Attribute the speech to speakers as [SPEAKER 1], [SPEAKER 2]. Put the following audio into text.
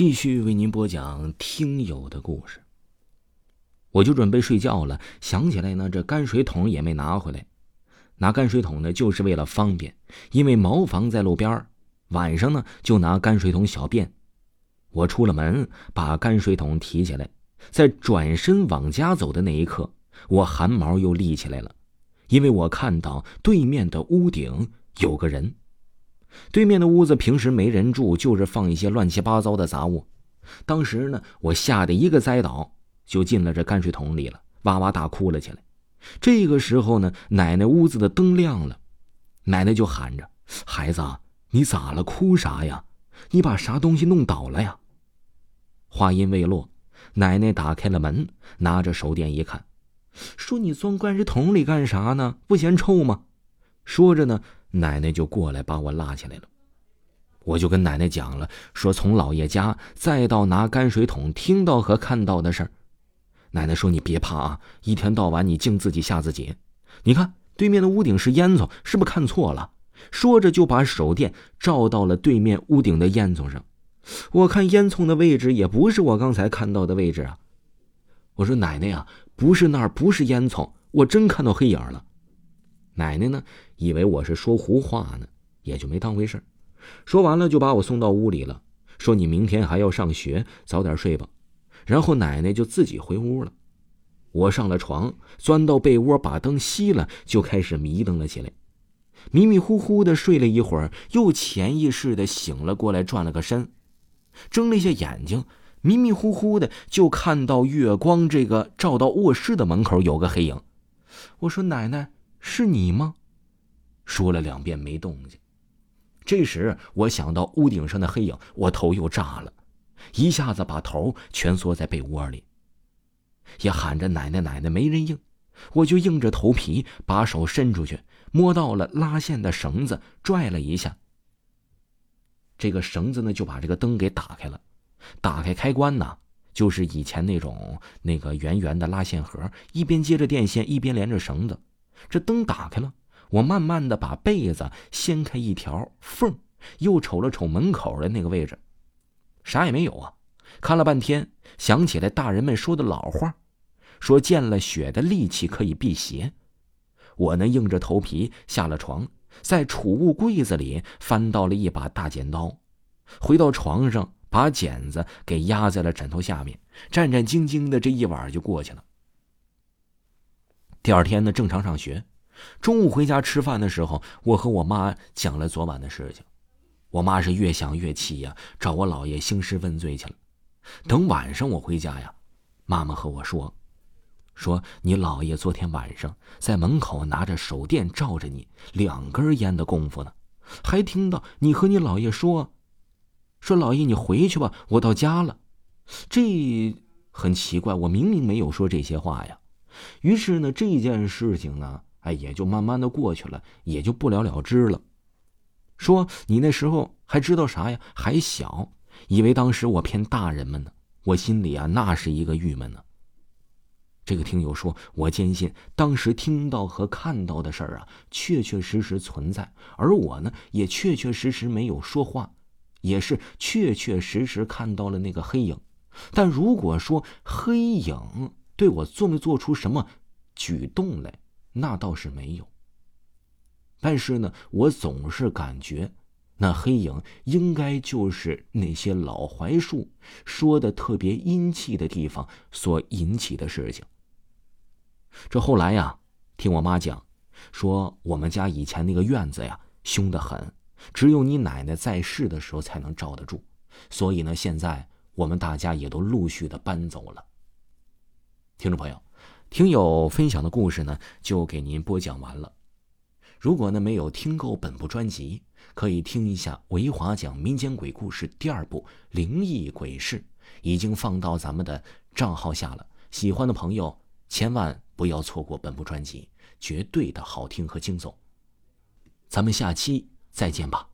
[SPEAKER 1] 继续为您播讲听友的故事。我就准备睡觉了，想起来呢，这泔水桶也没拿回来。拿泔水桶呢，就是为了方便，因为茅房在路边晚上呢就拿泔水桶小便。我出了门，把泔水桶提起来，在转身往家走的那一刻，我汗毛又立起来了，因为我看到对面的屋顶有个人。对面的屋子平时没人住，就是放一些乱七八糟的杂物。当时呢，我吓得一个栽倒，就进了这泔水桶里了，哇哇大哭了起来。这个时候呢，奶奶屋子的灯亮了，奶奶就喊着：“孩子，你咋了？哭啥呀？你把啥东西弄倒了呀？”话音未落，奶奶打开了门，拿着手电一看，说：“你钻泔水桶里干啥呢？不嫌臭吗？”说着呢。奶奶就过来把我拉起来了，我就跟奶奶讲了，说从老爷家再到拿泔水桶听到和看到的事儿。奶奶说：“你别怕啊，一天到晚你净自己吓自己。你看对面的屋顶是烟囱，是不是看错了？”说着就把手电照到了对面屋顶的烟囱上。我看烟囱的位置也不是我刚才看到的位置啊。我说：“奶奶呀，不是那儿，不是烟囱，我真看到黑影了。”奶奶呢，以为我是说胡话呢，也就没当回事说完了，就把我送到屋里了，说：“你明天还要上学，早点睡吧。”然后奶奶就自己回屋了。我上了床，钻到被窝，把灯熄了，就开始迷瞪了起来。迷迷糊糊的睡了一会儿，又潜意识的醒了过来，转了个身，睁了一下眼睛，迷迷糊糊的就看到月光这个照到卧室的门口有个黑影。我说：“奶奶。”是你吗？说了两遍没动静。这时我想到屋顶上的黑影，我头又炸了，一下子把头蜷缩在被窝里，也喊着奶奶奶奶，没人应，我就硬着头皮把手伸出去，摸到了拉线的绳子，拽了一下，这个绳子呢就把这个灯给打开了。打开开关呢，就是以前那种那个圆圆的拉线盒，一边接着电线，一边连着绳子。这灯打开了，我慢慢的把被子掀开一条缝，又瞅了瞅门口的那个位置，啥也没有啊。看了半天，想起来大人们说的老话，说见了血的利器可以辟邪。我呢硬着头皮下了床，在储物柜子里翻到了一把大剪刀，回到床上把剪子给压在了枕头下面，战战兢兢的这一晚就过去了。第二天呢，正常上学。中午回家吃饭的时候，我和我妈讲了昨晚的事情。我妈是越想越气呀，找我姥爷兴师问罪去了。等晚上我回家呀，妈妈和我说：“说你姥爷昨天晚上在门口拿着手电照着你，两根烟的功夫呢，还听到你和你姥爷说：‘说姥爷你回去吧，我到家了。’这很奇怪，我明明没有说这些话呀。”于是呢，这件事情呢，哎，也就慢慢的过去了，也就不了了之了。说你那时候还知道啥呀？还小，以为当时我骗大人们呢。我心里啊，那是一个郁闷呢。这个听友说，我坚信当时听到和看到的事儿啊，确确实实存在，而我呢，也确确实实没有说话，也是确确实实看到了那个黑影。但如果说黑影，对我做没做出什么举动来，那倒是没有。但是呢，我总是感觉那黑影应该就是那些老槐树说的特别阴气的地方所引起的事情。这后来呀，听我妈讲，说我们家以前那个院子呀凶得很，只有你奶奶在世的时候才能罩得住，所以呢，现在我们大家也都陆续的搬走了。听众朋友，听友分享的故事呢，就给您播讲完了。如果呢没有听够本部专辑，可以听一下维华讲民间鬼故事第二部《灵异鬼事》，已经放到咱们的账号下了。喜欢的朋友千万不要错过本部专辑，绝对的好听和惊悚。咱们下期再见吧。